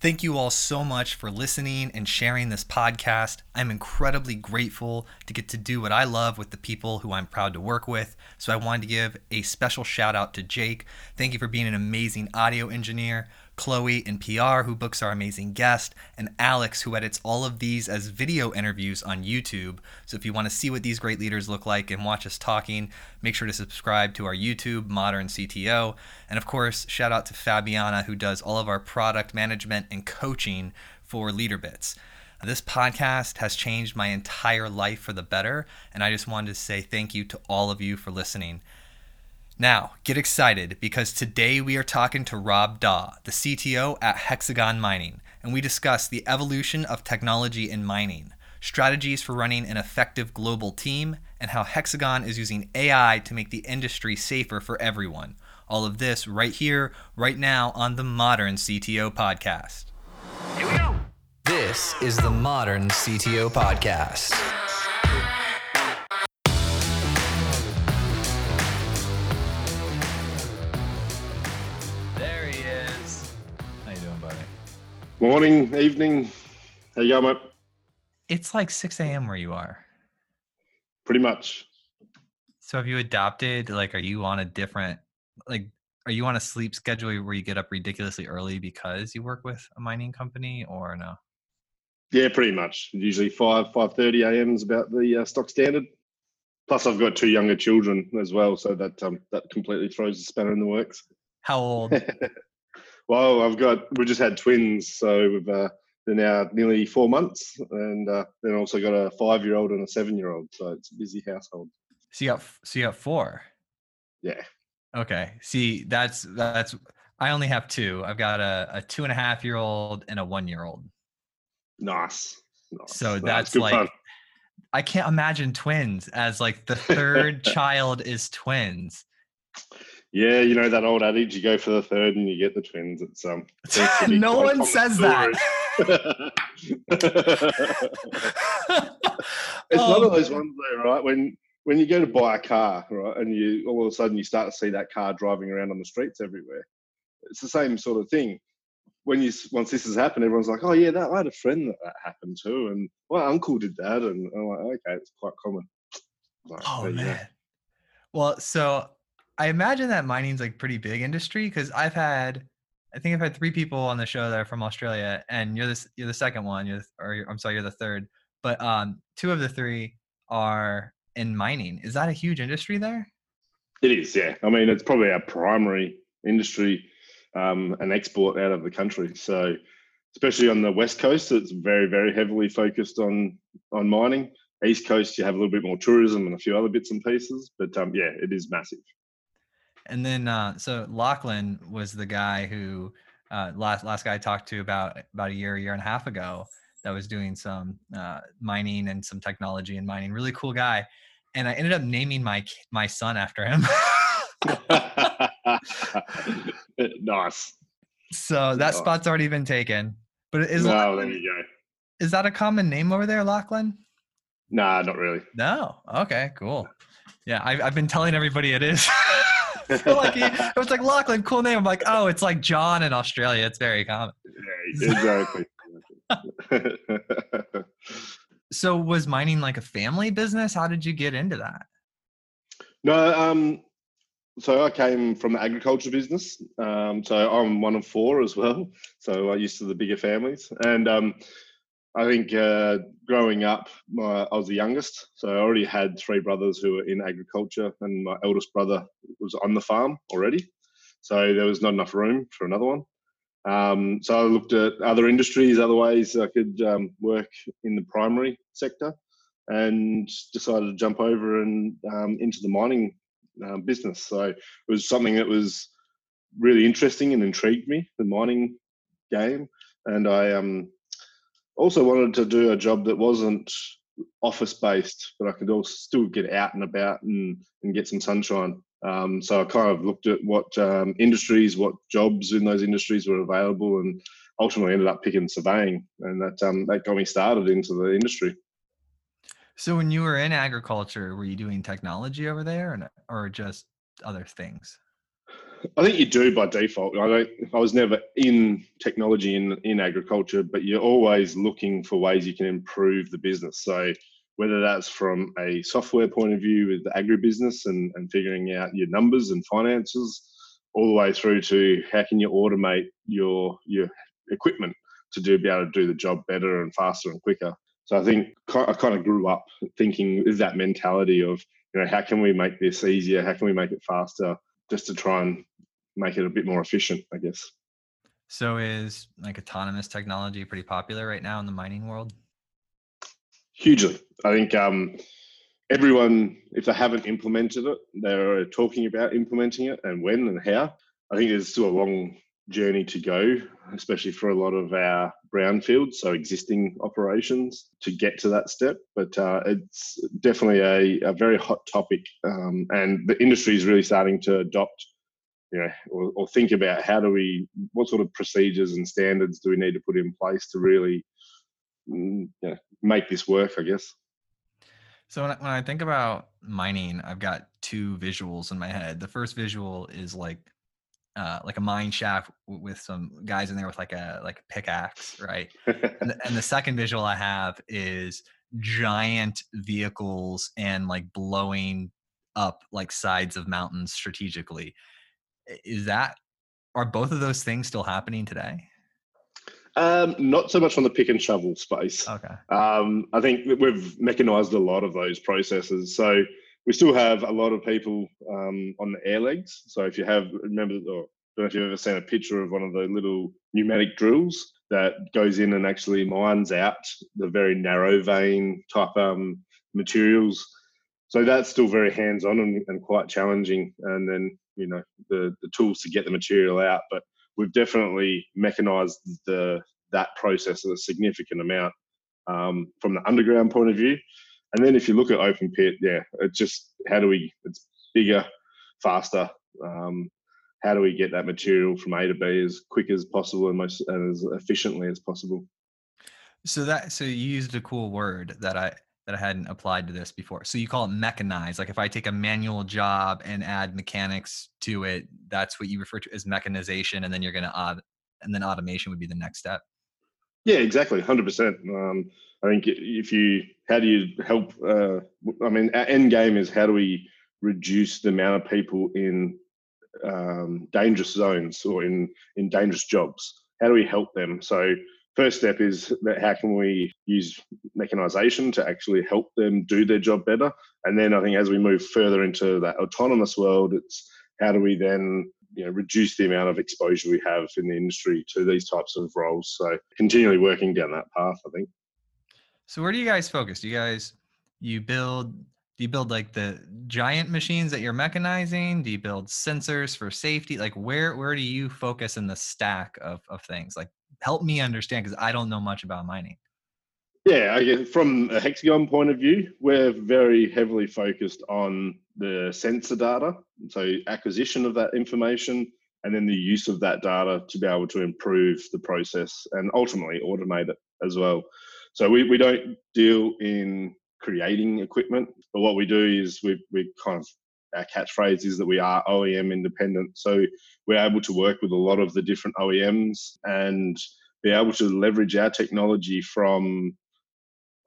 Thank you all so much for listening and sharing this podcast. I'm incredibly grateful to get to do what I love with the people who I'm proud to work with. So I wanted to give a special shout out to Jake. Thank you for being an amazing audio engineer. Chloe in PR, who books our amazing guest, and Alex, who edits all of these as video interviews on YouTube. So if you want to see what these great leaders look like and watch us talking, make sure to subscribe to our YouTube, Modern CTO. And of course, shout out to Fabiana, who does all of our product management and coaching for LeaderBits. This podcast has changed my entire life for the better, and I just wanted to say thank you to all of you for listening. Now, get excited because today we are talking to Rob Daw, the CTO at Hexagon Mining, and we discuss the evolution of technology in mining, strategies for running an effective global team, and how Hexagon is using AI to make the industry safer for everyone. All of this right here, right now on the Modern CTO Podcast. Here we go. This is the Modern CTO Podcast. Morning, evening. How you going, mate? It's like 6 a.m. where you are. Pretty much. So have you adopted like are you on a different like are you on a sleep schedule where you get up ridiculously early because you work with a mining company or no? Yeah, pretty much. Usually five five thirty a.m. is about the uh, stock standard. Plus, I've got two younger children as well, so that um, that completely throws a spanner in the works. How old? well, I've got we just had twins, so we've, uh, they're now nearly four months, and uh, then also got a five year old and a seven year old. So it's a busy household. so you got so you got four. Yeah. Okay. See, that's that's I only have two. I've got a, a two and a half year old and a one year old. Nice. nice. So that's good like fun. I can't imagine twins as like the third child is twins. Yeah, you know that old adage: you go for the third and you get the twins. It's um. be no one says story. that. It's one Oh, of those ones though, right? When when you go to buy a car, right, and you all of a sudden you start to see that car driving around on the streets everywhere. It's the same sort of thing. When you once this has happened, everyone's like, "Oh yeah, that I had a friend that that happened to, and my uncle did that," and I'm like, "Okay, it's quite common." Like, Oh man. Well, so I imagine that mining's like pretty big industry because I've had, I think I've had three people on the show that are from Australia, and you're this you're the second one. You're the, or you're, I'm sorry, you're the third. But um, two of the three are in mining. Is that a huge industry there? It is, yeah. I mean, it's probably our primary industry um, and export out of the country. So, especially on the west coast, it's very, very heavily focused on on mining. East coast, you have a little bit more tourism and a few other bits and pieces, but um, yeah, it is massive. And then uh, so Lachlan was the guy who uh, last last guy I talked to about about a year year and a half ago that was doing some uh, mining and some technology and mining. Really cool guy. And I ended up naming my my son after him. nice. so that Nice. spot's already been taken. But is No, there you go. is that a common name over there, Lachlan? Nah, not really. No. Okay. Cool. Yeah, I've I've been telling everybody it is. So, like he, it was like Lachlan, cool name. I'm like, oh, it's like John in Australia. It's very common. Yeah, exactly. So was mining like a family business? How did you get into that? No, um, so I came from the agriculture business. Um, so I'm one of four as well. So I'm used to the bigger families. And um, I think uh, growing up, my, I was the youngest. So I already had three brothers who were in agriculture, and my eldest brother was on the farm already. So there was not enough room for another one. Um, so I looked at other industries, other ways I could um, work in the primary sector, and decided to jump over and um, into the mining um, business. So it was something that was really interesting and intrigued me, the mining game, and I um, also wanted to do a job that wasn't office based, but I could also still get out and about and, and get some sunshine. Um, so I kind of looked at what um, industries, what jobs in those industries were available, and ultimately ended up picking surveying, and that um, that got me started into the industry. So when you were in agriculture, were you doing technology over there, n- or just other things? I think you do by default. I don't. I was never in technology in in agriculture, but you're always looking for ways you can improve the business. So whether that's from a software point of view with the agribusiness and, and figuring out your numbers and finances, all the way through to how can you automate your your equipment to do be able to do the job better and faster and quicker. So I think I kind of grew up thinking is that mentality of you know how can we make this easier? How can we make it faster? Just to try and make it a bit more efficient, I guess. So is like autonomous technology pretty popular right now in the mining world? Hugely. I think um, everyone, if they haven't implemented it, they're talking about implementing it and when and how. I think there's still a long journey to go, especially for a lot of our brownfields, so existing operations, to get to that step. But uh, it's definitely a, a, very hot topic, um, and the industry is really starting to adopt, you know, or, or, think about how do we, what sort of procedures and standards do we need to put in place to really, mm, you know, make this work, I guess. So when I, when I think about mining, I've got two visuals in my head. The first visual is like uh, like a mine shaft w- with some guys in there with like a like a pickaxe, right? and, the, and the second visual I have is giant vehicles and like blowing up like sides of mountains strategically. Is that are both of those things still happening today? Um, not so much on the pick and shovel space. Okay. Um, I think we've mechanized a lot of those processes. So we still have a lot of people um, on the air legs. So if you have, remember, or don't know if you've ever seen a picture of one of the little pneumatic drills that goes in and actually mines out the very narrow vein type um, materials. So that's still very hands-on and, and quite challenging. And then you know the the tools to get the material out, but we've definitely mechanized the that process a significant amount um, from the underground point of view. And then if you look at open pit, yeah, it's just how do we? It's bigger, faster. Um, how do we get that material from A to B as quick as possible and most and as efficiently as possible? So that so you used a cool word that I that I hadn't applied to this before. So you call it mechanized. Like if I take a manual job and add mechanics to it, that's what you refer to as mechanization, and then you're going to add, and then automation would be the next step. Yeah, exactly, hundred um, percent. I think if you, how do you help? Uh, I mean, our end game is how do we reduce the amount of people in um, dangerous zones or in in dangerous jobs? How do we help them? So first step is that how can we use mechanization to actually help them do their job better and then i think as we move further into that autonomous world it's how do we then you know reduce the amount of exposure we have in the industry to these types of roles. So continually working down that path i think. So where do you guys focus? Do you guys you build do you build like the giant machines that you're mechanizing? Do you build sensors for safety? Like where where do you focus in the stack of, of things? Like help me understand because I don't know much about mining. Yeah, I guess from a hexagon point of view, we're very heavily focused on the sensor data. So acquisition of that information and then the use of that data to be able to improve the process and ultimately automate it as well. So we, we don't deal in creating equipment, but what we do is we, we kind of our catchphrase is that we are OEM independent. So we're able to work with a lot of the different OEMs and be able to leverage our technology from,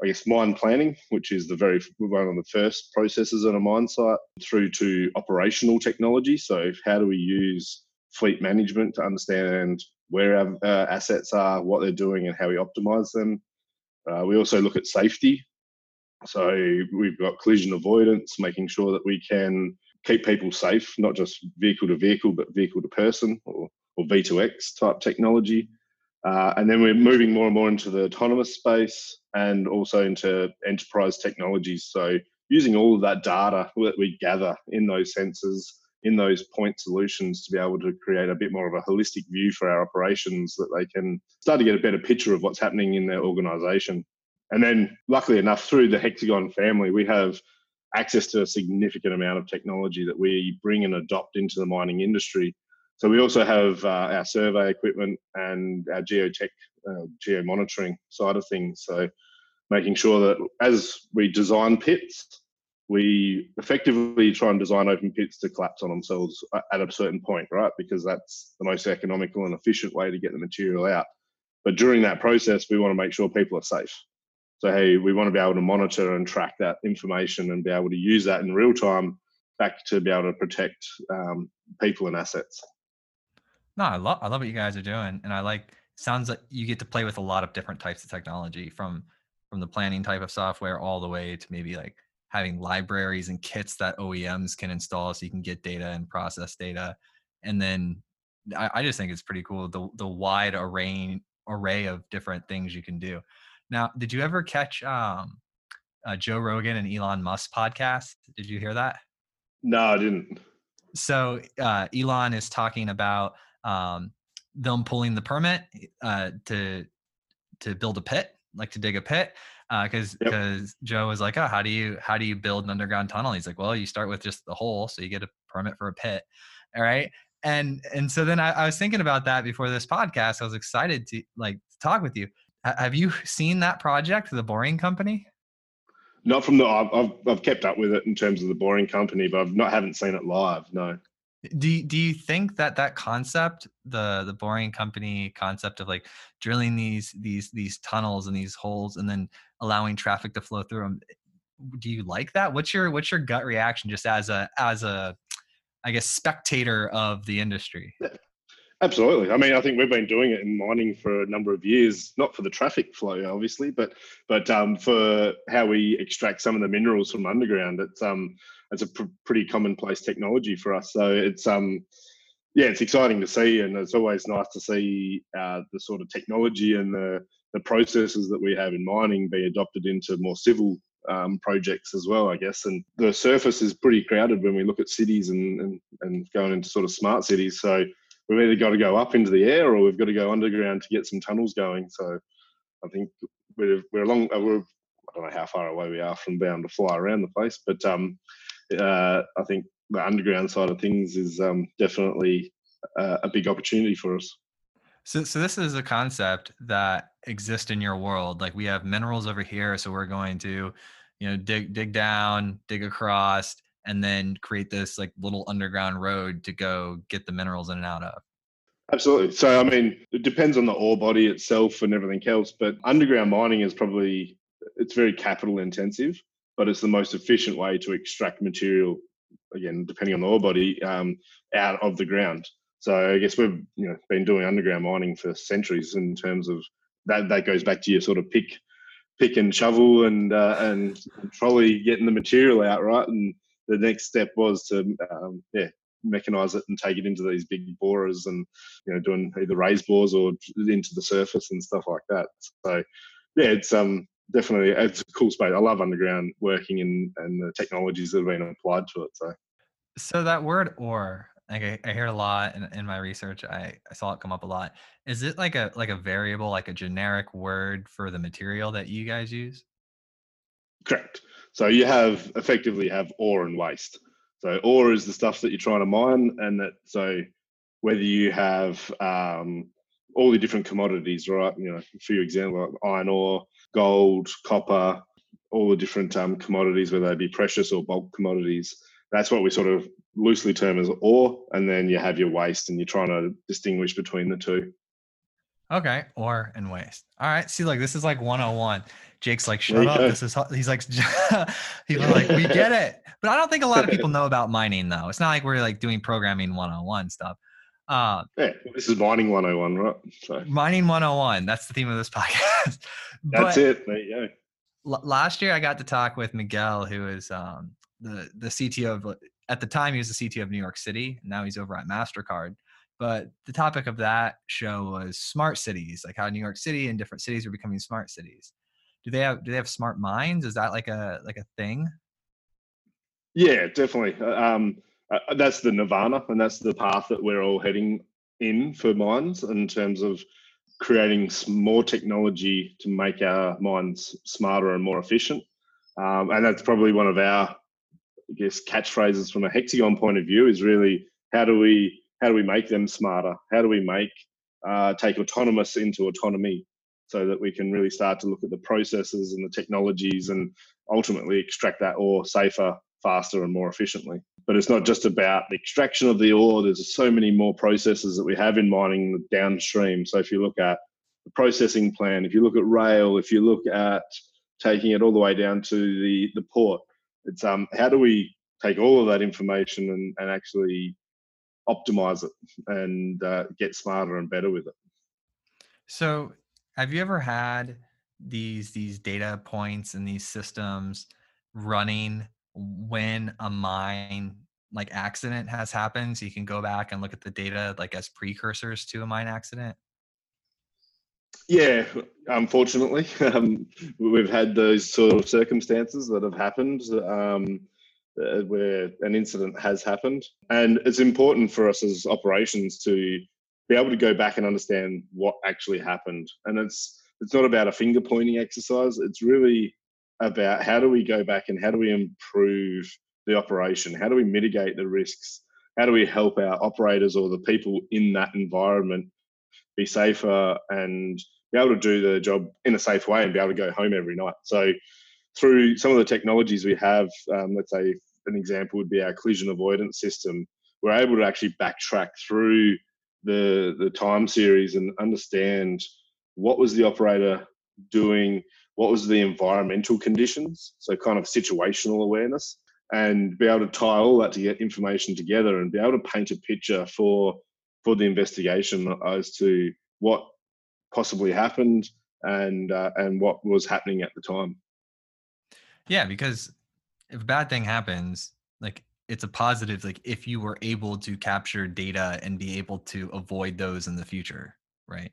I guess, mine planning, which is the very one of the first processes on a mine site, through to operational technology. So how do we use fleet management to understand where our uh, assets are, what they're doing, and how we optimize them. Uh, we also look at safety. So we've got collision avoidance, making sure that we can keep people safe, not just vehicle to vehicle, but vehicle to person or, or V2X type technology. Uh, and then we're moving more and more into the autonomous space and also into enterprise technologies. So using all of that data that we gather in those sensors, in those point solutions to be able to create a bit more of a holistic view for our operations that they can start to get a better picture of what's happening in their organization. And then, luckily enough, through the Hexagon family, we have access to a significant amount of technology that we bring and adopt into the mining industry. So we also have uh, our survey equipment and our geotech, uh, geo monitoring side of things. So making sure that as we design pits, we effectively try and design open pits to collapse on themselves at a certain point, right? Because that's the most economical and efficient way to get the material out. But during that process, we want to make sure people are safe. So, hey, we want to be able to monitor and track that information and be able to use that in real time back to be able to protect um, people and assets. No, I love I love what you guys are doing, and I like. Sounds like you get to play with a lot of different types of technology, from from the planning type of software all the way to maybe like having libraries and kits that OEMs can install, so you can get data and process data, and then I, I just think it's pretty cool the the wide array array of different things you can do. Now, did you ever catch um, uh, Joe Rogan and Elon Musk podcast? Did you hear that? No, I didn't. So uh, Elon is talking about um, them pulling the permit uh, to to build a pit, like to dig a pit, because uh, because yep. Joe was like, oh, how do you how do you build an underground tunnel? He's like, well, you start with just the hole, so you get a permit for a pit, all right. And and so then I, I was thinking about that before this podcast. I was excited to like talk with you. H- have you seen that project, the Boring Company? Not from the. I've I've kept up with it in terms of the Boring Company, but I've not haven't seen it live. No. Do do you think that that concept, the the Boring Company concept of like drilling these these these tunnels and these holes and then allowing traffic to flow through them, do you like that? What's your what's your gut reaction just as a as a I guess spectator of the industry? Absolutely. I mean, I think we've been doing it in mining for a number of years, not for the traffic flow, obviously, but but um, for how we extract some of the minerals from underground. It's um it's a pr- pretty commonplace technology for us. So it's um yeah, it's exciting to see, and it's always nice to see uh, the sort of technology and the the processes that we have in mining be adopted into more civil um, projects as well, I guess. And the surface is pretty crowded when we look at cities and, and, and going into sort of smart cities. So we've either got to go up into the air or we've got to go underground to get some tunnels going. So I think we're we're along. Uh, we're I don't know how far away we are from being able to fly around the place, but um, uh, I think the underground side of things is um, definitely uh, a big opportunity for us. So, so this is a concept that exists in your world. Like we have minerals over here, so we're going to, you know, dig dig down, dig across, and then create this like little underground road to go get the minerals in and out of. Absolutely. So, I mean, it depends on the ore body itself and everything else, but underground mining is probably it's very capital intensive, but it's the most efficient way to extract material. Again, depending on the ore body, um, out of the ground. So, I guess we've you know been doing underground mining for centuries in terms of that. That goes back to your sort of pick, pick and shovel and uh, and trolley getting the material out right and the next step was to um, yeah mechanize it and take it into these big borers and you know doing either raised bores or into the surface and stuff like that so yeah it's um definitely it's a cool space. I love underground working and and the technologies that have been applied to it so. So that word ore like I, I hear a lot in, in my research. I, I saw it come up a lot. Is it like a like a variable like a generic word for the material that you guys use? Correct. So you have effectively have ore and waste. So ore is the stuff that you're trying to mine, and that so whether you have um, all the different commodities, right? You know, for example, like iron ore, gold, copper, all the different um, commodities, whether they be precious or bulk commodities. That's what we sort of loosely term as ore, and then you have your waste, and you're trying to distinguish between the two. Okay, ore and waste. All right. See, like this is like 101. Jake's like, shut up. This is he's like he's like, we get it. But I don't think a lot of people know about mining though. It's not like we're like doing programming 101 stuff. Uh, yeah, this is mining 101, right? So. Mining 101. That's the theme of this podcast. That's it. There you go. L- last year I got to talk with Miguel, who is um, the the CTO of at the time he was the CTO of New York City. Now he's over at Mastercard. But the topic of that show was smart cities, like how New York City and different cities are becoming smart cities. Do they have do they have smart mines? Is that like a like a thing? Yeah, definitely. Uh, um, uh, that's the nirvana, and that's the path that we're all heading in for mines in terms of creating more technology to make our mines smarter and more efficient. Um, and that's probably one of our, I guess, catchphrases from a hexagon point of view is really how do we how do we make them smarter? How do we make uh, take autonomous into autonomy? so that we can really start to look at the processes and the technologies and ultimately extract that ore safer, faster, and more efficiently. But it's not just about the extraction of the ore. There's so many more processes that we have in mining downstream. So if you look at the processing plan, if you look at rail, if you look at taking it all the way down to the the port, it's um how do we take all of that information and, and actually optimize it and uh, get smarter and better with it. So, have you ever had these these data points and these systems running when a mine like accident has happened so you can go back and look at the data like as precursors to a mine accident? Yeah unfortunately um, we've had those sort of circumstances that have happened um, uh, where an incident has happened and it's important for us as operations to be able to go back and understand what actually happened and it's it's not about a finger pointing exercise it's really about how do we go back and how do we improve the operation? How do we mitigate the risks? How do we help our operators or the people in that environment be safer and be able to do the job in a safe way and be able to go home every night? So, through some of the technologies we have, um, let's say an example would be our collision avoidance system. We're able to actually backtrack through the the time series and understand what was the operator doing what was the environmental conditions, so kind of situational awareness, and be able to tie all that to get information together and be able to paint a picture for for the investigation as to what possibly happened and uh, and what was happening at the time. Yeah, because if a bad thing happens, like it's a positive like if you were able to capture data and be able to avoid those in the future, right?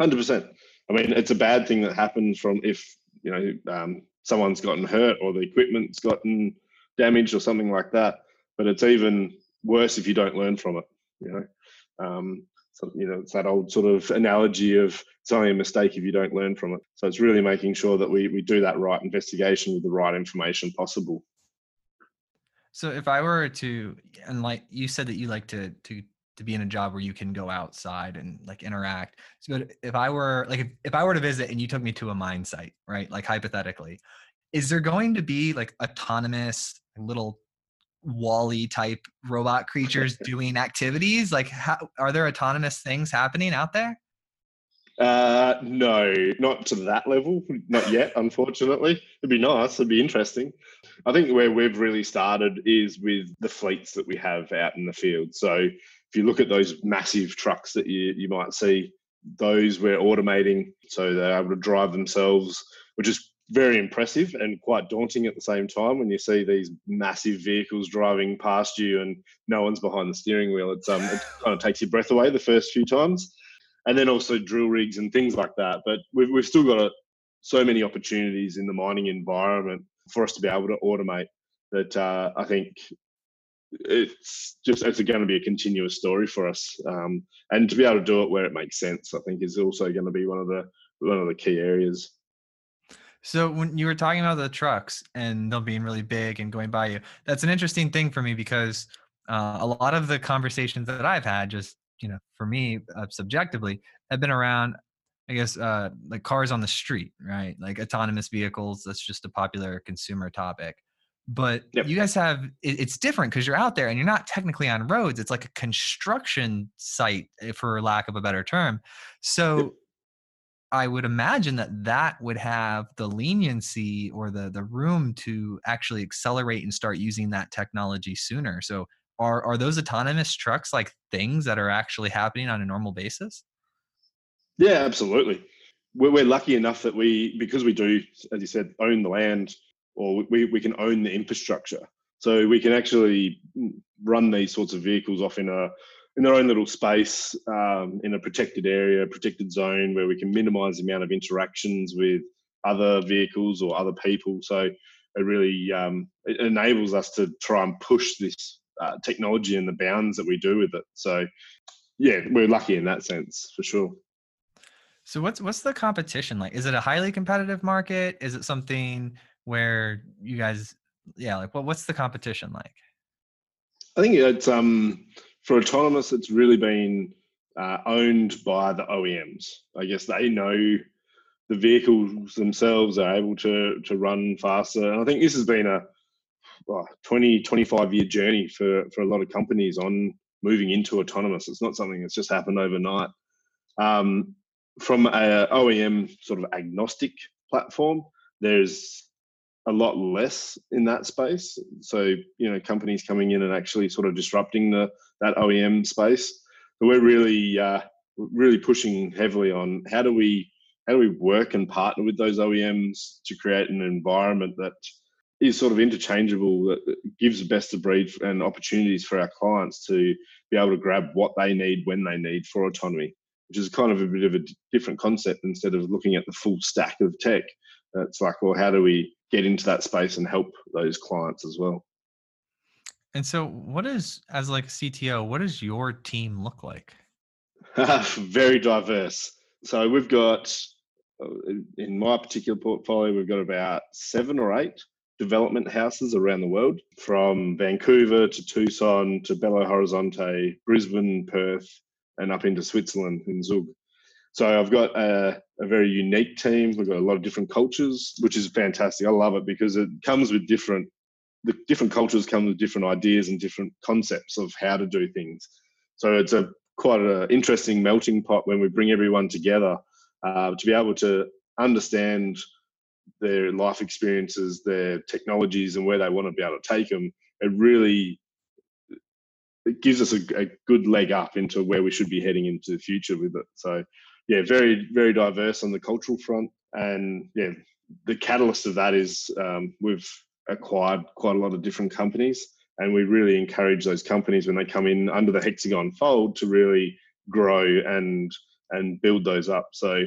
100%. I mean, it's a bad thing that happens from if you know um, someone's gotten hurt or the equipment's gotten damaged or something like that. But it's even worse if you don't learn from it. You know, um, so you know it's that old sort of analogy of it's only a mistake if you don't learn from it. So it's really making sure that we we do that right investigation with the right information possible. So if I were to, and like you said that you like to to to be in a job where you can go outside and like interact. So if I were like if, if I were to visit and you took me to a mine site, right? Like hypothetically, is there going to be like autonomous little WALL-E type robot creatures doing activities? Like how are there autonomous things happening out there? Uh, no, not to that level, not yet, unfortunately. It'd be nice, it'd be interesting. I think where we've really started is with the fleets that we have out in the field. So if you look at those massive trucks that you, you might see, those we're automating so they're able to drive themselves, which is very impressive and quite daunting at the same time when you see these massive vehicles driving past you and no one's behind the steering wheel. It's um, it kind of takes your breath away the first few times, and then also drill rigs and things like that. But we've we've still got a, so many opportunities in the mining environment for us to be able to automate that uh, I think it's just it's going to be a continuous story for us um, and to be able to do it where it makes sense i think is also going to be one of the one of the key areas. So when you were talking about the trucks and them being really big and going by you that's an interesting thing for me because uh, a lot of the conversations that i've had just you know for me uh, subjectively have been around i guess uh, like cars on the street right? Like autonomous vehicles that's just a popular consumer topic but yep. you guys have it, it's different because you're out there and you're not technically on roads it's like a construction site eh, for lack of a better term so yep. i would imagine that that would have the leniency or the the room to actually accelerate and start using that technology sooner so are are those autonomous trucks like things that are actually happening on a normal basis yeah absolutely we're, we're lucky enough that we because we do as you said own the land or we, we can own the infrastructure. So we can actually run these sorts of vehicles off in a in their own little space um, in a protected area, protected zone where we can minimize the amount of interactions with other vehicles or other people. So it really um, it enables us to try and push this uh, technology and the bounds that we do with it. So yeah, we're lucky in that sense for sure. So what's what's the competition like? Is it a highly competitive market? Is it something where you guys yeah like what what's the competition like i think it's um for autonomous it's really been uh, owned by the OEMs. I guess they know the vehicles themselves are able to to run faster. And I think this has been a well, 20, 25 year journey for, for a lot of companies on moving into autonomous. It's not something that's just happened overnight. Um, from a OEM sort of agnostic platform, there's a lot less in that space. So you know, companies coming in and actually sort of disrupting the that OEM space. But we're really uh, really pushing heavily on how do we how do we work and partner with those OEMs to create an environment that is sort of interchangeable that gives the best of breed and opportunities for our clients to be able to grab what they need when they need for autonomy which is kind of a bit of a different concept instead of looking at the full stack of tech it's like well how do we get into that space and help those clients as well. And so what is as like a cto what does your team look like? Very diverse. So we've got uh, in my particular portfolio we've got about seven or eight development houses around the world from vancouver to tucson to belo horizonte brisbane perth and up into switzerland in zug so I've got a, a, very unique team. We've got a lot of different cultures, which is fantastic. I love it because it comes with different the different cultures come with different ideas and different concepts of how to do things. So it's a quite an interesting melting pot when we bring everyone together uh, to be able to understand their life experiences, their technologies, and where they want to be able to take them. It really it gives us a, a good leg up into where we should be heading into the future with it. So yeah, very very diverse on the cultural front, and yeah, the catalyst of that is um, we've acquired quite a lot of different companies, and we really encourage those companies when they come in under the Hexagon fold to really grow and and build those up. So,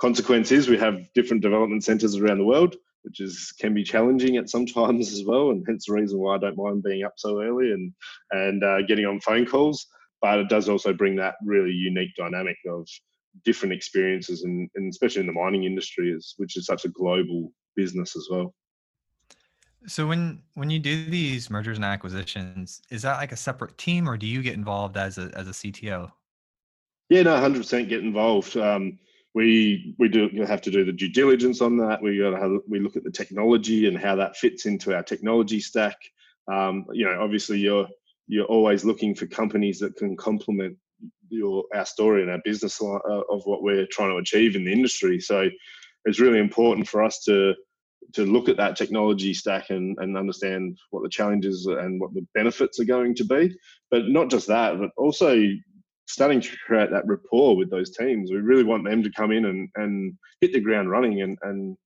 consequence is we have different development centres around the world, which is can be challenging at some times as well, and hence the reason why I don't mind being up so early and and uh, getting on phone calls. But it does also bring that really unique dynamic of different experiences, and, and especially in the mining industry, is which is such a global business as well. So when when you do these mergers and acquisitions, is that like a separate team, or do you get involved as a as a CTO? Yeah, no, hundred percent get involved. Um, we we do have to do the due diligence on that. We got to have, we look at the technology and how that fits into our technology stack. Um, you know, obviously you're you're always looking for companies that can complement your our story and our business uh, of what we're trying to achieve in the industry. So it's really important for us to to look at that technology stack and, and understand what the challenges and what the benefits are going to be. But not just that, but also starting to create that rapport with those teams. We really want them to come in and, and hit the ground running. And, and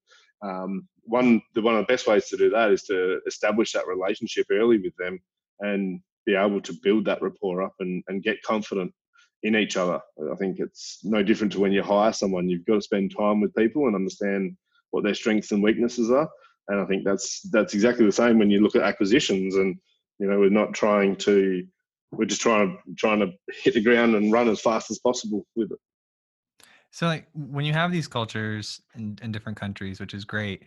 um, one the one of the best ways to do that is to establish that relationship early with them and be able to build that rapport up and, and get confident in each other. I think it's no different to when you hire someone. You've got to spend time with people and understand what their strengths and weaknesses are. And I think that's that's exactly the same when you look at acquisitions. And you know, we're not trying to we're just trying to trying to hit the ground and run as fast as possible with it. So, like when you have these cultures in, in different countries, which is great,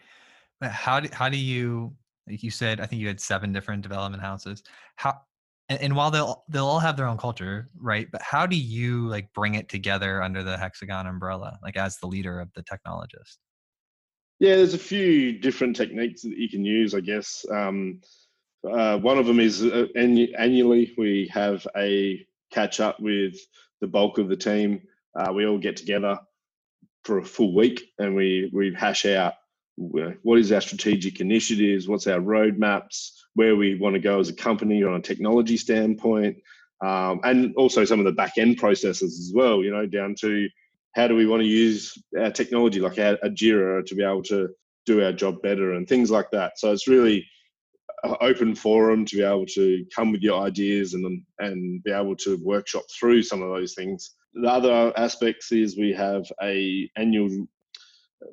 but how do how do you like you said? I think you had seven different development houses. How and, and while they'll they'll all have their own culture, right? But how do you like bring it together under the Hexagon umbrella, like as the leader of the technologist? Yeah, there's a few different techniques that you can use, I guess. Um, uh, one of them is uh, annually we have a catch up with the bulk of the team. Uh, we all get together for a full week and we we hash out what is our strategic initiatives, what's our roadmaps, where we want to go as a company on a technology standpoint, um, and also some of the back end processes as well. You know, down to how do we want to use our technology like our, our Jira to be able to do our job better and things like that. So it's really an open forum to be able to come with your ideas and and be able to workshop through some of those things. The other aspects is we have a annual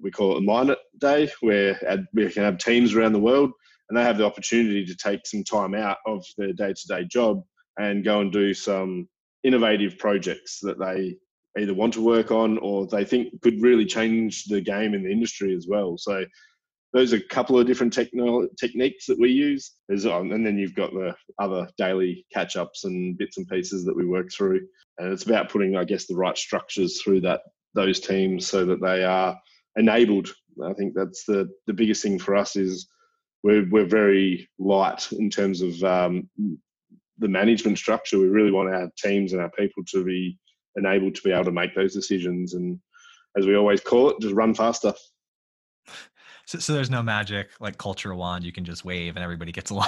we call it a Mine It Day, where we can have teams around the world and they have the opportunity to take some time out of their day to day job and go and do some innovative projects that they either want to work on or they think could really change the game in the industry as well. So those are a couple of different techno- techniques that we use. Um, and then you've got the other daily catch ups and bits and pieces that we work through. And it's about putting, I guess, the right structures through that those teams so that they are enabled. I think that's the the biggest thing for us is we're we're very light in terms of um, the management structure. We really want our teams and our people to be enabled to be able to make those decisions and as we always call it, just run faster. So, so there's no magic like culture wand you can just wave and everybody gets along.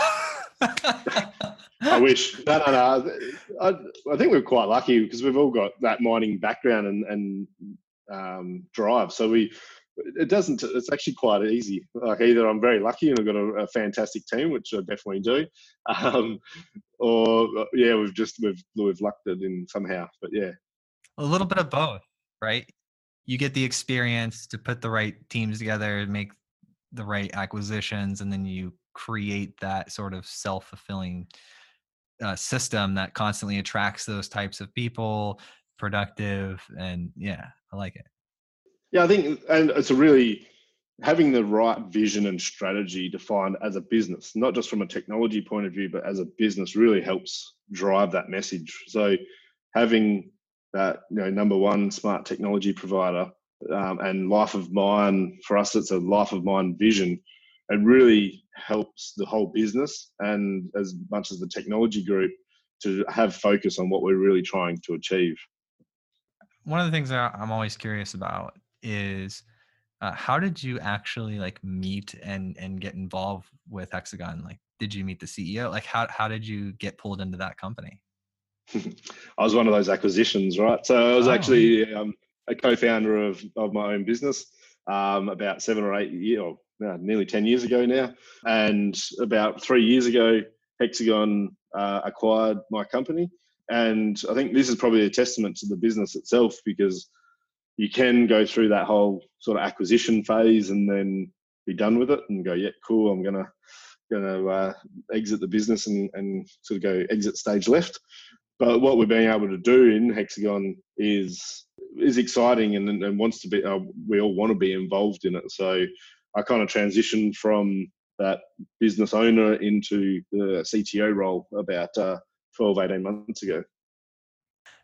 I wish. No, no, no. I, I, think we're quite lucky because we've all got that mining background and, and um, drive. So we, it doesn't. It's actually quite easy. Like either I'm very lucky and I've got a, a fantastic team, which I definitely do, um, or yeah, we've just we've we've lucked it in somehow. But yeah, a little bit of both, right? You get the experience to put the right teams together, make the right acquisitions, and then you create that sort of self fulfilling uh, system that constantly attracts those types of people, productive, and yeah, I like it. Yeah, I think, and it's a really having the right vision and strategy defined as a business, not just from a technology point of view, but as a business, really helps drive that message. So, having that, you know, number one smart technology provider um, and life of mine for us, it's a life of mine vision. It really helps the whole business and as much as the technology group to have focus on what we're really trying to achieve. One of the things that I'm always curious about is uh, how did you actually like meet and and get involved with Hexagon? Like, did you meet the CEO? Like, how how did you get pulled into that company? I was one of those acquisitions, right? So I was oh. actually um, a co-founder of of my own business um, about seven or eight years, or uh, nearly ten years ago now, and about three years ago, Hexagon uh, acquired my company. And I think this is probably a testament to the business itself because you can go through that whole sort of acquisition phase and then be done with it and go, yeah, cool, I'm gonna gonna uh, exit the business and, and sort of go exit stage left. But what we're being able to do in Hexagon is is exciting and, and wants to be. Uh, we all want to be involved in it. So I kind of transitioned from that business owner into the CTO role about uh, 12, 18 months ago.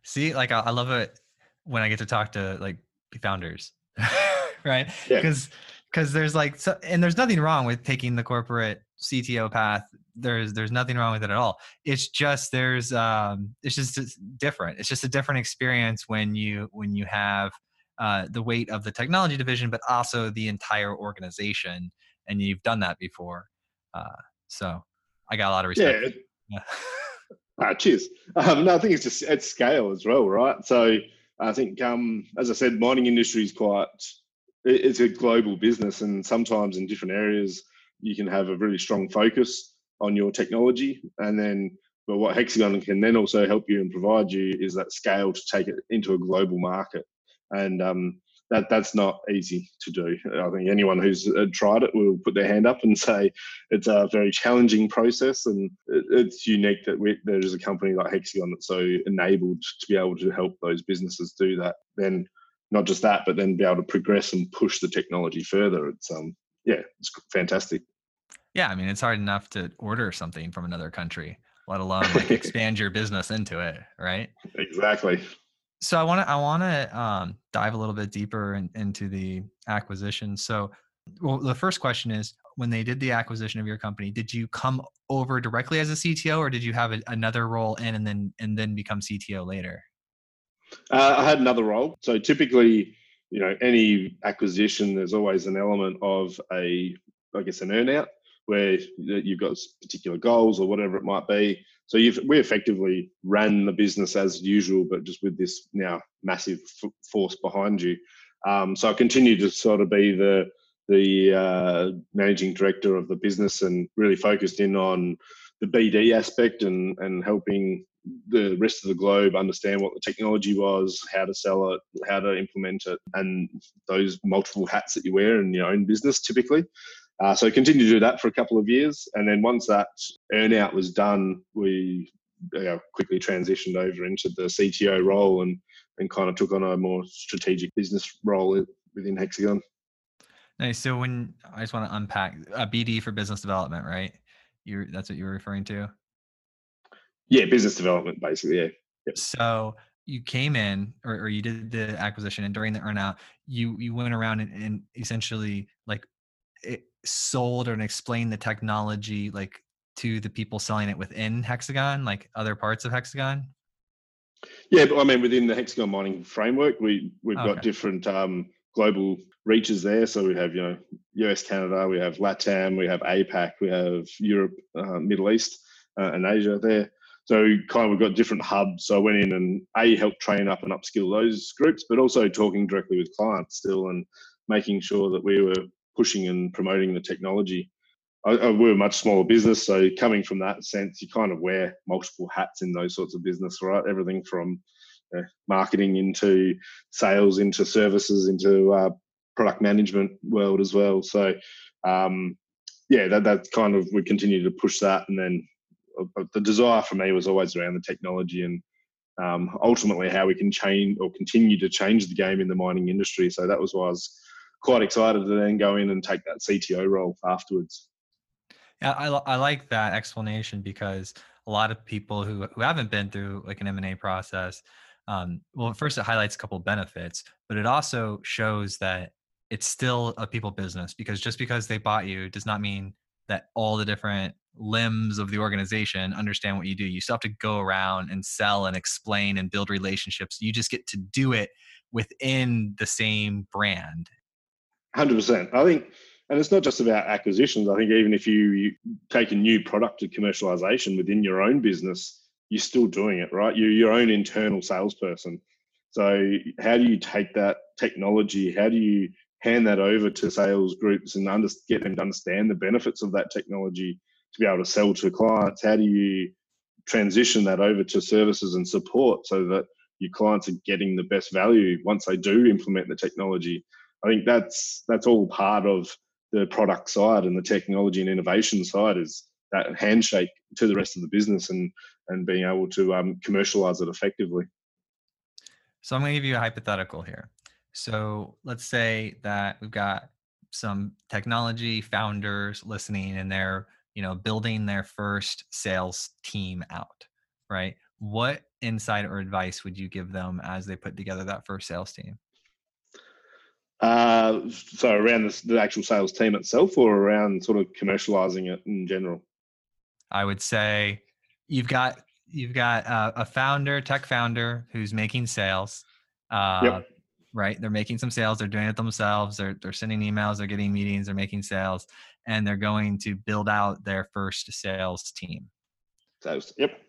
See, like I love it when I get to talk to like founders, right? Because yeah. because there's like so, and there's nothing wrong with taking the corporate CTO path. There's there's nothing wrong with it at all. It's just there's um it's just it's different. It's just a different experience when you when you have uh, the weight of the technology division, but also the entire organization, and you've done that before. Uh, so I got a lot of respect. Yeah. yeah. ah, cheers. Um, no, I think it's just at scale as well, right? So I think, um, as I said, mining industry is quite it's a global business, and sometimes in different areas you can have a really strong focus on your technology, and then but what Hexagon can then also help you and provide you is that scale to take it into a global market. And um, that that's not easy to do. I think anyone who's uh, tried it will put their hand up and say it's a very challenging process, and it's unique that we, there is a company like Hexagon that's so enabled to be able to help those businesses do that. Then not just that, but then be able to progress and push the technology further. It's um yeah, it's fantastic. Yeah, I mean it's hard enough to order something from another country, let alone like expand your business into it, right? Exactly so I want to I want to um, dive a little bit deeper in, into the acquisition. So, well, the first question is: when they did the acquisition of your company, did you come over directly as a CTO, or did you have a, another role in and then and then become CTO later? Uh, I had another role. So typically, you know, any acquisition, there's always an element of a, I guess, an earnout where you've got particular goals or whatever it might be. So we effectively ran the business as usual, but just with this now massive f- force behind you. Um, so I continue to sort of be the the uh, managing director of the business and really focused in on the BD aspect and and helping the rest of the globe understand what the technology was, how to sell it, how to implement it, and those multiple hats that you wear in your own business typically. Uh, so I continued to do that for a couple of years, and then once that earnout was done, we uh, quickly transitioned over into the CTO role and and kind of took on a more strategic business role within Hexagon. Nice. So when I just want to unpack a uh, BD for business development, right? You that's what you were referring to. Yeah, business development, basically. Yeah. Yep. So you came in, or, or you did the acquisition, and during the earnout, you you went around and, and essentially like sold and explained the technology like to the people selling it within Hexagon, like other parts of Hexagon. Yeah, but I mean, within the Hexagon mining framework, we we've okay. got different um, global reaches there. So we have you know US, Canada, we have LATAM, we have APAC, we have Europe, uh, Middle East, uh, and Asia there. So kind of we've got different hubs. So I went in and a helped train up and upskill those groups, but also talking directly with clients still and making sure that we were pushing and promoting the technology. I, I, we're a much smaller business, so coming from that sense, you kind of wear multiple hats in those sorts of business, right? Everything from uh, marketing into sales, into services, into uh, product management world as well. So, um, yeah, that that kind of we continue to push that, and then uh, the desire for me was always around the technology and um, ultimately how we can change or continue to change the game in the mining industry. So that was why I was quite excited to then go in and take that CTO role afterwards. Yeah, I, I like that explanation because a lot of people who, who haven't been through like an M&A process, um, well, first it highlights a couple benefits, but it also shows that it's still a people business because just because they bought you does not mean that all the different limbs of the organization understand what you do. You still have to go around and sell and explain and build relationships. You just get to do it within the same brand. 100%. I think and it's not just about acquisitions. I think even if you, you take a new product to commercialization within your own business, you're still doing it, right? You're your own internal salesperson. So how do you take that technology? How do you hand that over to sales groups and under, get them to understand the benefits of that technology to be able to sell to clients? How do you transition that over to services and support so that your clients are getting the best value once they do implement the technology? I think that's that's all part of the product side and the technology and innovation side is that handshake to the rest of the business and and being able to um, commercialize it effectively. So I'm going to give you a hypothetical here. So let's say that we've got some technology founders listening and they're you know building their first sales team out, right? What insight or advice would you give them as they put together that first sales team? Uh, so around the, the actual sales team itself, or around sort of commercializing it in general. I would say you've got you've got uh, a founder, tech founder, who's making sales. Uh, yep. Right, they're making some sales. They're doing it themselves. They're they're sending emails. They're getting meetings. They're making sales, and they're going to build out their first sales team. Sales. Yep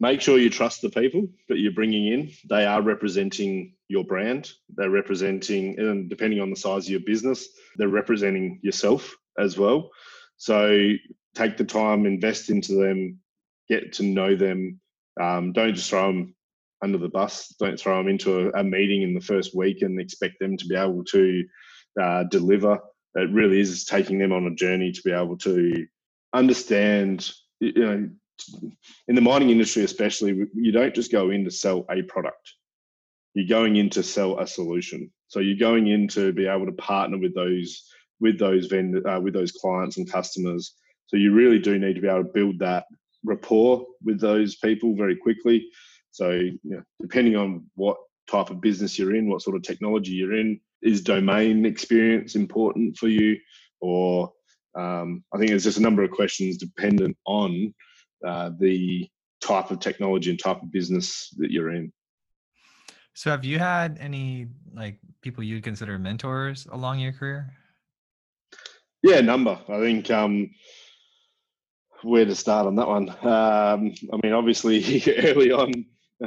make sure you trust the people that you're bringing in. They are representing your brand. They're representing, and depending on the size of your business, they're representing yourself as well. So take the time, invest into them, get to know them. Um, don't just throw them under the bus. Don't throw them into a, a, meeting in the first week and expect them to be able to uh, deliver. It really is taking them on a journey to be able to understand, you know, in the mining industry, especially, you don't just go in to sell a product. You're going in to sell a solution. So you're going in to be able to partner with those with those vendor uh, with those clients and customers. So you really do need to be able to build that rapport with those people very quickly. So you know, depending on what type of business you're in, what sort of technology you're in, is domain experience important for you, or um, I think there's just a number of questions dependent on uh, the type of technology and type of business that you're in. So, have you had any like people you'd consider mentors along your career? Yeah, number. I think um, where to start on that one. Um, I mean, obviously, early on,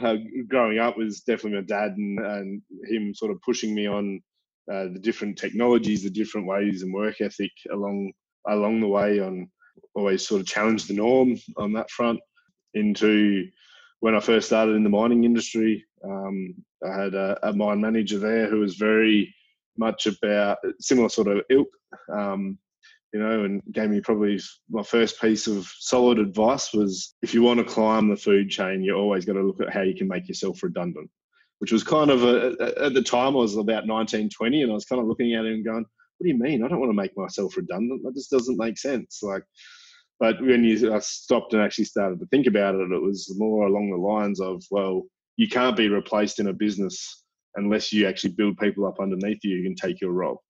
uh, growing up was definitely my dad and, and him sort of pushing me on uh, the different technologies, the different ways and work ethic along along the way on always sort of challenged the norm on that front. Into when I first started in the mining industry, um, I had a, a, mine manager there who was very much about similar sort of ilk, um, you know, and gave me probably my first piece of solid advice was if you want to climb the food chain, you're always got to look at how you can make yourself redundant, which was kind of a, at the time I was about 19, 20, and I was kind of looking at it and going, what do you mean? I don't want to make myself redundant. That just doesn't make sense. Like, but when you stopped and actually started to think about it, it was more along the lines of, well, you can't be replaced in a business unless you actually build people up underneath you and take your role.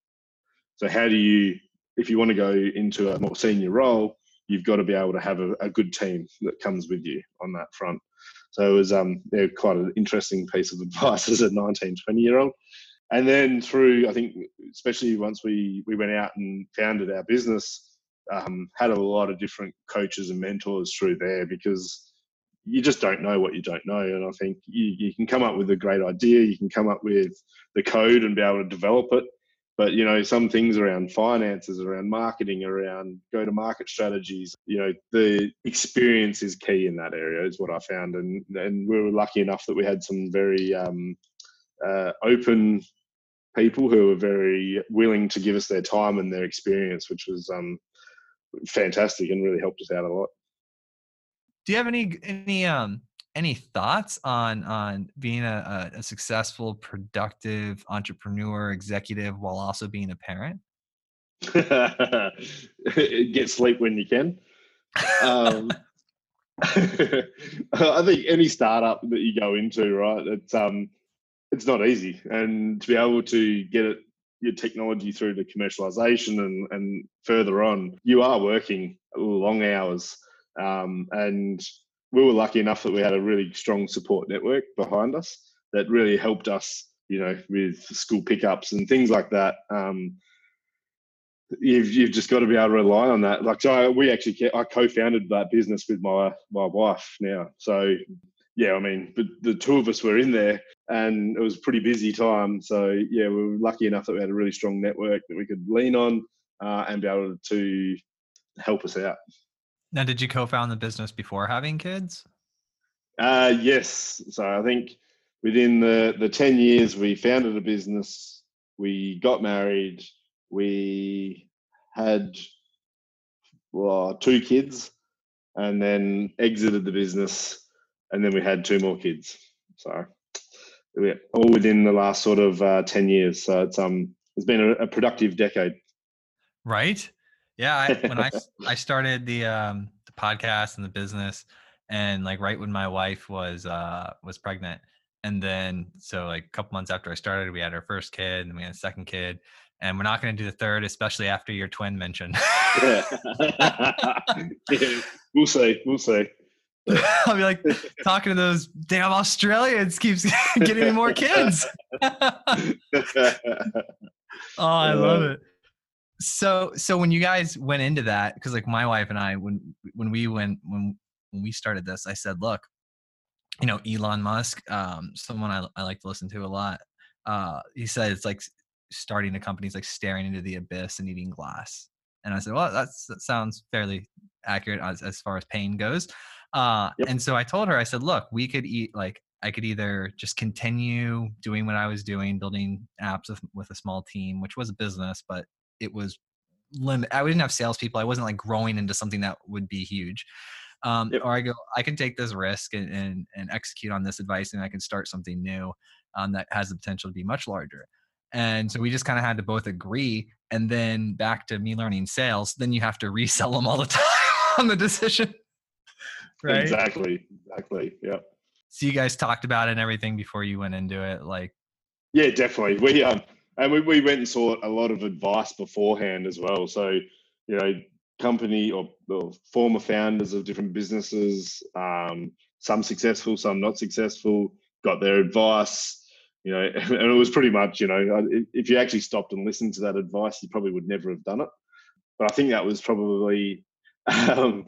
So how do you, if you want to go into a more senior role, you've got to be able to have a, a good team that comes with you on that front. So it was um, quite an interesting piece of advice as a 19, 20 year old. And then through, I think, especially once we, we went out and founded our business, um, had a lot of different coaches and mentors through there because you just don't know what you don't know. And I think you, you can come up with a great idea, you can come up with the code and be able to develop it. But you know, some things around finances, around marketing, around go-to-market strategies, you know, the experience is key in that area, is what I found. And and we were lucky enough that we had some very um, uh, open people who were very willing to give us their time and their experience, which was um, fantastic and really helped us out a lot. Do you have any any um any thoughts on on being a, a, successful, productive entrepreneur executive while also being a parent? Get sleep when you can. Um, I think any startup that you go into, right, it's um, it's not easy, and to be able to get it your technology through to commercialization and and further on, you are working long hours, um, and we were lucky enough that we had a really strong support network behind us that really helped us, you know, with school pickups and things like that. Um, you've you've just got to be able to rely on that. Like, so we actually I co-founded that business with my my wife now. So yeah, I mean, but the two of us were in there, and it was a pretty busy time. So yeah, we were lucky enough that we had a really strong network that we could lean on uh, and be able to help us out. Now, did you co-found the business before having kids? Uh, yes. So I think within the the ten years we founded a business, we got married, we had well, two kids, and then exited the business, and then we had two more kids. So all within the last sort of uh, ten years. So it's um it's been a, a productive decade. Right. Yeah, I, when I I started the um the podcast and the business, and like right when my wife was uh was pregnant, and then so like a couple months after I started, we had our first kid, and we had a second kid, and we're not going to do the third, especially after your twin mentioned. yeah. yeah. we'll see. We'll see. I'll be like talking to those damn Australians keeps getting me more kids. oh, I love it. So so when you guys went into that because like my wife and i when when we went when when we started this i said look you know elon musk um someone i, I like to listen to a lot uh he said it's like starting a company is like staring into the abyss and eating glass. And i said well that's that sounds fairly accurate as, as far as pain goes uh yep. and so i told her i said look we could eat like I could either just continue doing what I was doing, building apps with, with a small team, which was a business, but it was limit. I didn't have salespeople. I wasn't like growing into something that would be huge. Um, yep. Or I go, I can take this risk and, and, and execute on this advice, and I can start something new um, that has the potential to be much larger. And so we just kind of had to both agree. And then back to me learning sales, then you have to resell them all the time on the decision. Right. Exactly. Exactly. Yeah. So you guys talked about it and everything before you went into it, like. Yeah, definitely. We um and we, we went and sought a lot of advice beforehand as well. So, you know, company or, or former founders of different businesses, um, some successful, some not successful, got their advice. You know, and it was pretty much, you know, if you actually stopped and listened to that advice, you probably would never have done it. But I think that was probably um,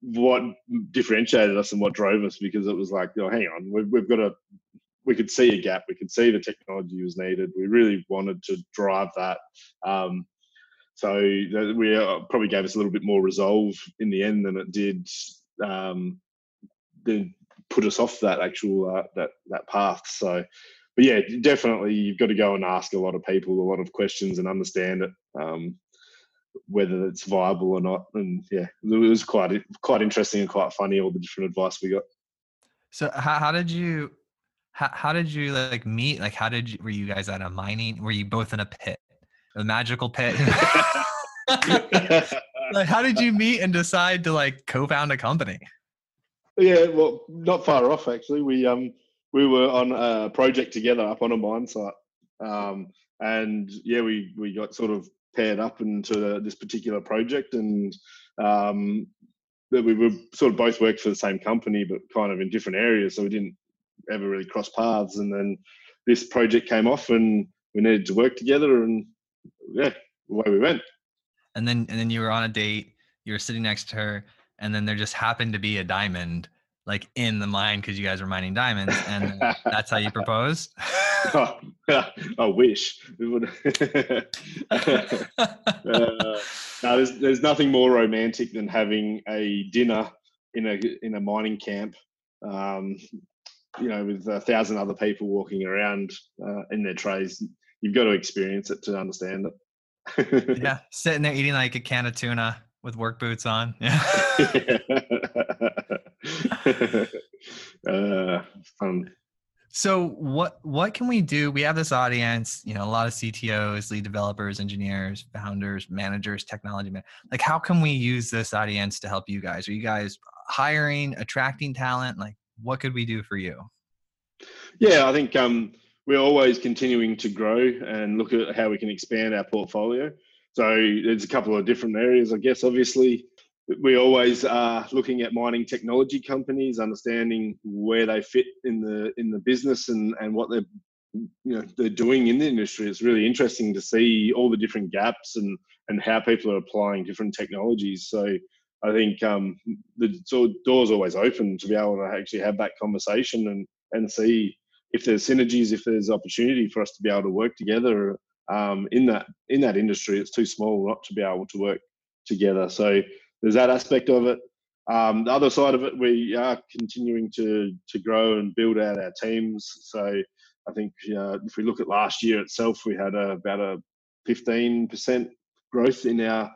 what differentiated us and what drove us because it was like, oh, hang on, we've, we've got a, we could see a gap. We could see the technology was needed. We really wanted to drive that. Um, so we uh, probably gave us a little bit more resolve in the end than it did um, put us off that actual uh, that that path. So, but yeah, definitely you've got to go and ask a lot of people a lot of questions and understand it. Um, whether it's viable or not, and yeah, it was quite quite interesting and quite funny all the different advice we got. So, how, how did you how, how did you like meet? Like, how did you, were you guys at a mining? Were you both in a pit? a magical pit. like, how did you meet and decide to like co-found a company? Yeah, well, not far off actually. We um we were on a project together up on a mine site, um, and yeah, we we got sort of paired up into this particular project, and um, that we were sort of both worked for the same company, but kind of in different areas, so we didn't ever really cross paths. And then this project came off, and we needed to work together, and yeah, away we went. And then and then you were on a date. You were sitting next to her, and then there just happened to be a diamond like in the mine because you guys were mining diamonds, and that's how you proposed. oh, I wish. uh, no, there's there's nothing more romantic than having a dinner in a in a mining camp. Um, you know, with a thousand other people walking around uh, in their trays. You've got to experience it to understand it. yeah, sitting there eating like a can of tuna with work boots on. Yeah. uh, fun. So what what can we do? We have this audience, you know, a lot of CTOs, lead developers, engineers, founders, managers, technology man. Like how can we use this audience to help you guys? Are you guys hiring, attracting talent? Like what could we do for you? Yeah, I think um, we're always continuing to grow and look at how we can expand our portfolio. So there's a couple of different areas, I guess. Obviously, we always are looking at mining technology companies, understanding where they fit in the in the business and and what they're you know they're doing in the industry. It's really interesting to see all the different gaps and and how people are applying different technologies. So I think um, the door's always open to be able to actually have that conversation and and see if there's synergies, if there's opportunity for us to be able to work together um, in that in that industry. It's too small not to be able to work together. So there's that aspect of it. Um, the other side of it, we are continuing to to grow and build out our teams. So I think uh, if we look at last year itself, we had a, about a 15% growth in our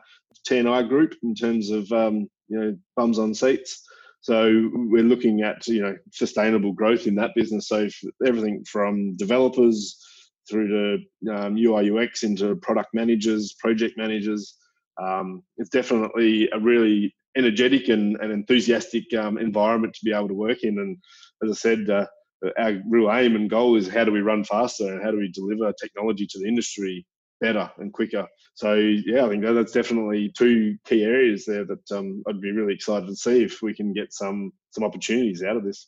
T&I group in terms of um, you know bums on seats. So we're looking at you know sustainable growth in that business. So everything from developers through to um, UI UX into product managers, project managers. Um, it's definitely a really energetic and, and enthusiastic um, environment to be able to work in. And as I said, uh, our real aim and goal is how do we run faster and how do we deliver technology to the industry better and quicker. So yeah, I think that's definitely two key areas there that um, I'd be really excited to see if we can get some some opportunities out of this.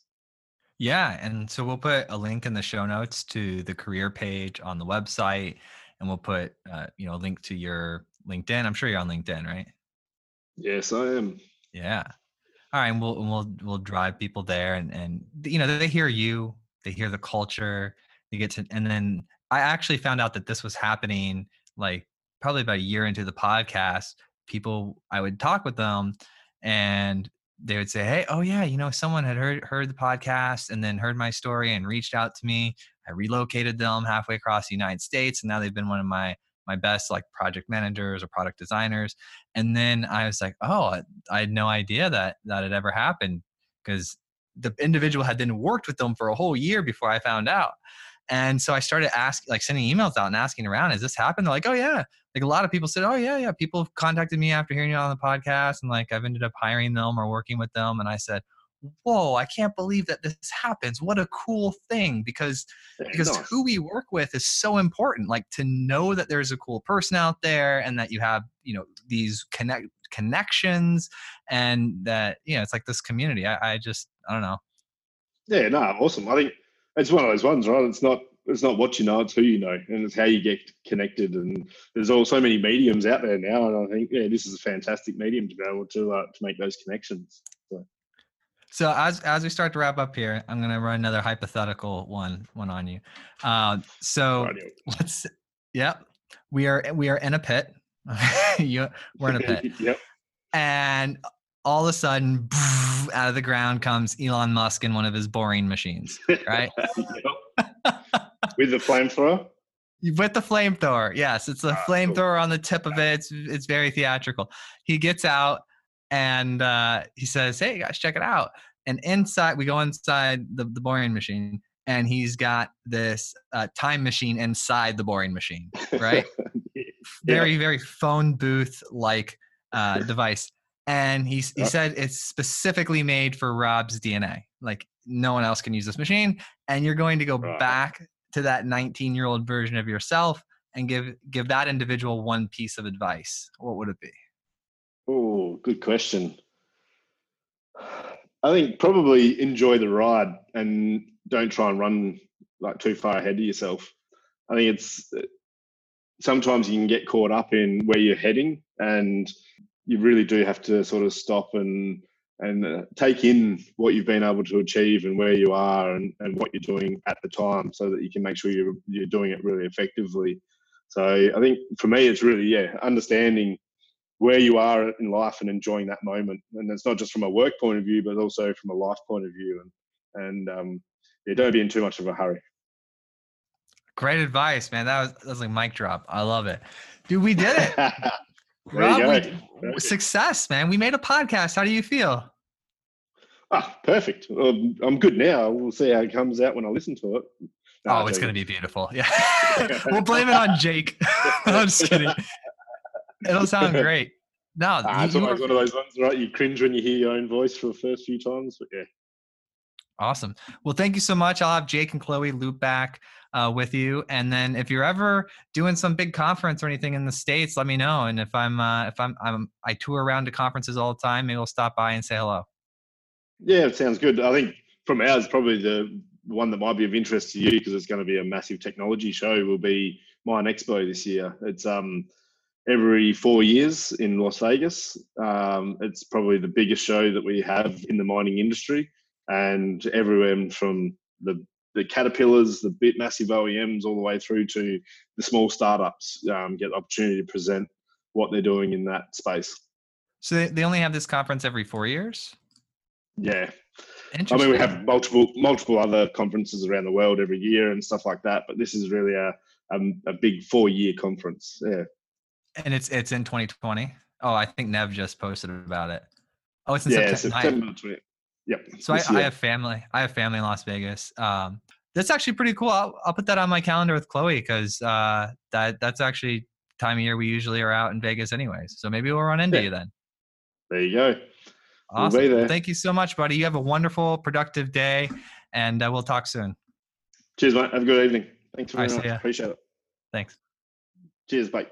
Yeah, and so we'll put a link in the show notes to the career page on the website, and we'll put uh, you know a link to your LinkedIn. I'm sure you're on LinkedIn, right? Yes, I am. Yeah. All right, and we'll we'll we'll drive people there, and and you know they hear you, they hear the culture, they get to, and then I actually found out that this was happening like probably about a year into the podcast. People, I would talk with them, and they would say, "Hey, oh yeah, you know, someone had heard heard the podcast and then heard my story and reached out to me. I relocated them halfway across the United States, and now they've been one of my my best like project managers or product designers." And then I was like, "Oh, I had no idea that that had ever happened because the individual had then worked with them for a whole year before I found out." And so I started asking, like sending emails out and asking around, has this happened? They're like, oh yeah. Like a lot of people said, oh yeah, yeah. People have contacted me after hearing you on the podcast, and like I've ended up hiring them or working with them. And I said, whoa, I can't believe that this happens. What a cool thing because because who we work with is so important. Like to know that there's a cool person out there and that you have, you know, these connect connections and that, you know, it's like this community. I, I just I don't know. Yeah, no, awesome. I think it's one of those ones, right? It's not it's not what you know, it's who you know, and it's how you get connected. And there's all so many mediums out there now, and I think yeah, this is a fantastic medium to be able to uh, to make those connections. So. so. as as we start to wrap up here, I'm gonna run another hypothetical one one on you. Uh, so Radio. let's yep, we are we are in a pit. you, we're in a pit. yep. And all of a sudden, out of the ground comes Elon Musk in one of his boring machines, right? With the flamethrower? With the flamethrower, yes. It's a ah, flamethrower cool. on the tip of it. It's, it's very theatrical. He gets out and uh, he says, Hey, guys, check it out. And inside, we go inside the, the boring machine, and he's got this uh, time machine inside the boring machine, right? very very phone booth like uh, device, and he he said it's specifically made for Rob's DNA. Like no one else can use this machine, and you're going to go Right. back to that 19 year old version of yourself and give give that individual one piece of advice. What would it be? Oh, good question. I think probably enjoy the ride and don't try and run like too far ahead of yourself. I think it's sometimes you can get caught up in where you're heading, and you really do have to sort of stop and and uh, take in what you've been able to achieve and where you are and, and what you're doing at the time, so that you can make sure you're you're doing it really effectively. So I think for me, it's really yeah, understanding where you are in life and enjoying that moment. And it's not just from a work point of view, but also from a life point of view. And and um, yeah, don't be in too much of a hurry. Great advice, man. That was that was like mic drop. I love it, dude. We did it. Rob, we- success, man. We made a podcast. How do you feel? Ah, perfect. Well, I'm good now. We'll see how it comes out when I listen to it. oh, it's gonna be beautiful. Yeah, we'll blame it on Jake. I'm just kidding. It'll sound great. No, Ah, you- it's always one of those ones, right? You cringe when you hear your own voice for the first few times, but yeah. awesome. Well, thank you so much. I'll have Jake and Chloe loop back uh, with you, and then if you're ever doing some big conference or anything in the states, let me know. And if I'm uh, if I'm I'm I tour around to conferences all the time, maybe we'll stop by and say hello. Yeah, it sounds good. I think from ours, probably the one that might be of interest to you because it's going to be a massive technology show will be MINExpo this year. It's um every four years in Las Vegas. Um, it's probably the biggest show that we have in the mining industry, and everywhere from the the caterpillars, the bit massive OEMs, all the way through to the small startups um, get the opportunity to present what they're doing in that space. So they, they only have this conference every four years. Yeah, I mean, we have multiple multiple other conferences around the world every year and stuff like that, but this is really a um, a big four year conference. Yeah, and it's it's in 2020. Oh, I think Nev just posted about it. Oh, it's in yeah, September. September 20. Yep. So I, I have family. I have family in Las Vegas. Um, that's actually pretty cool. I'll, I'll put that on my calendar with Chloe because uh, that that's actually time of year we usually are out in Vegas anyways. So maybe we'll run into Yeah. you then. there you go. Awesome. Well, there. thank you so much, buddy. You have a wonderful, productive day, and uh, we'll talk soon. Cheers, mate. Have a good evening. Thanks very right, see much. ya. Appreciate it. Thanks. Cheers, mate.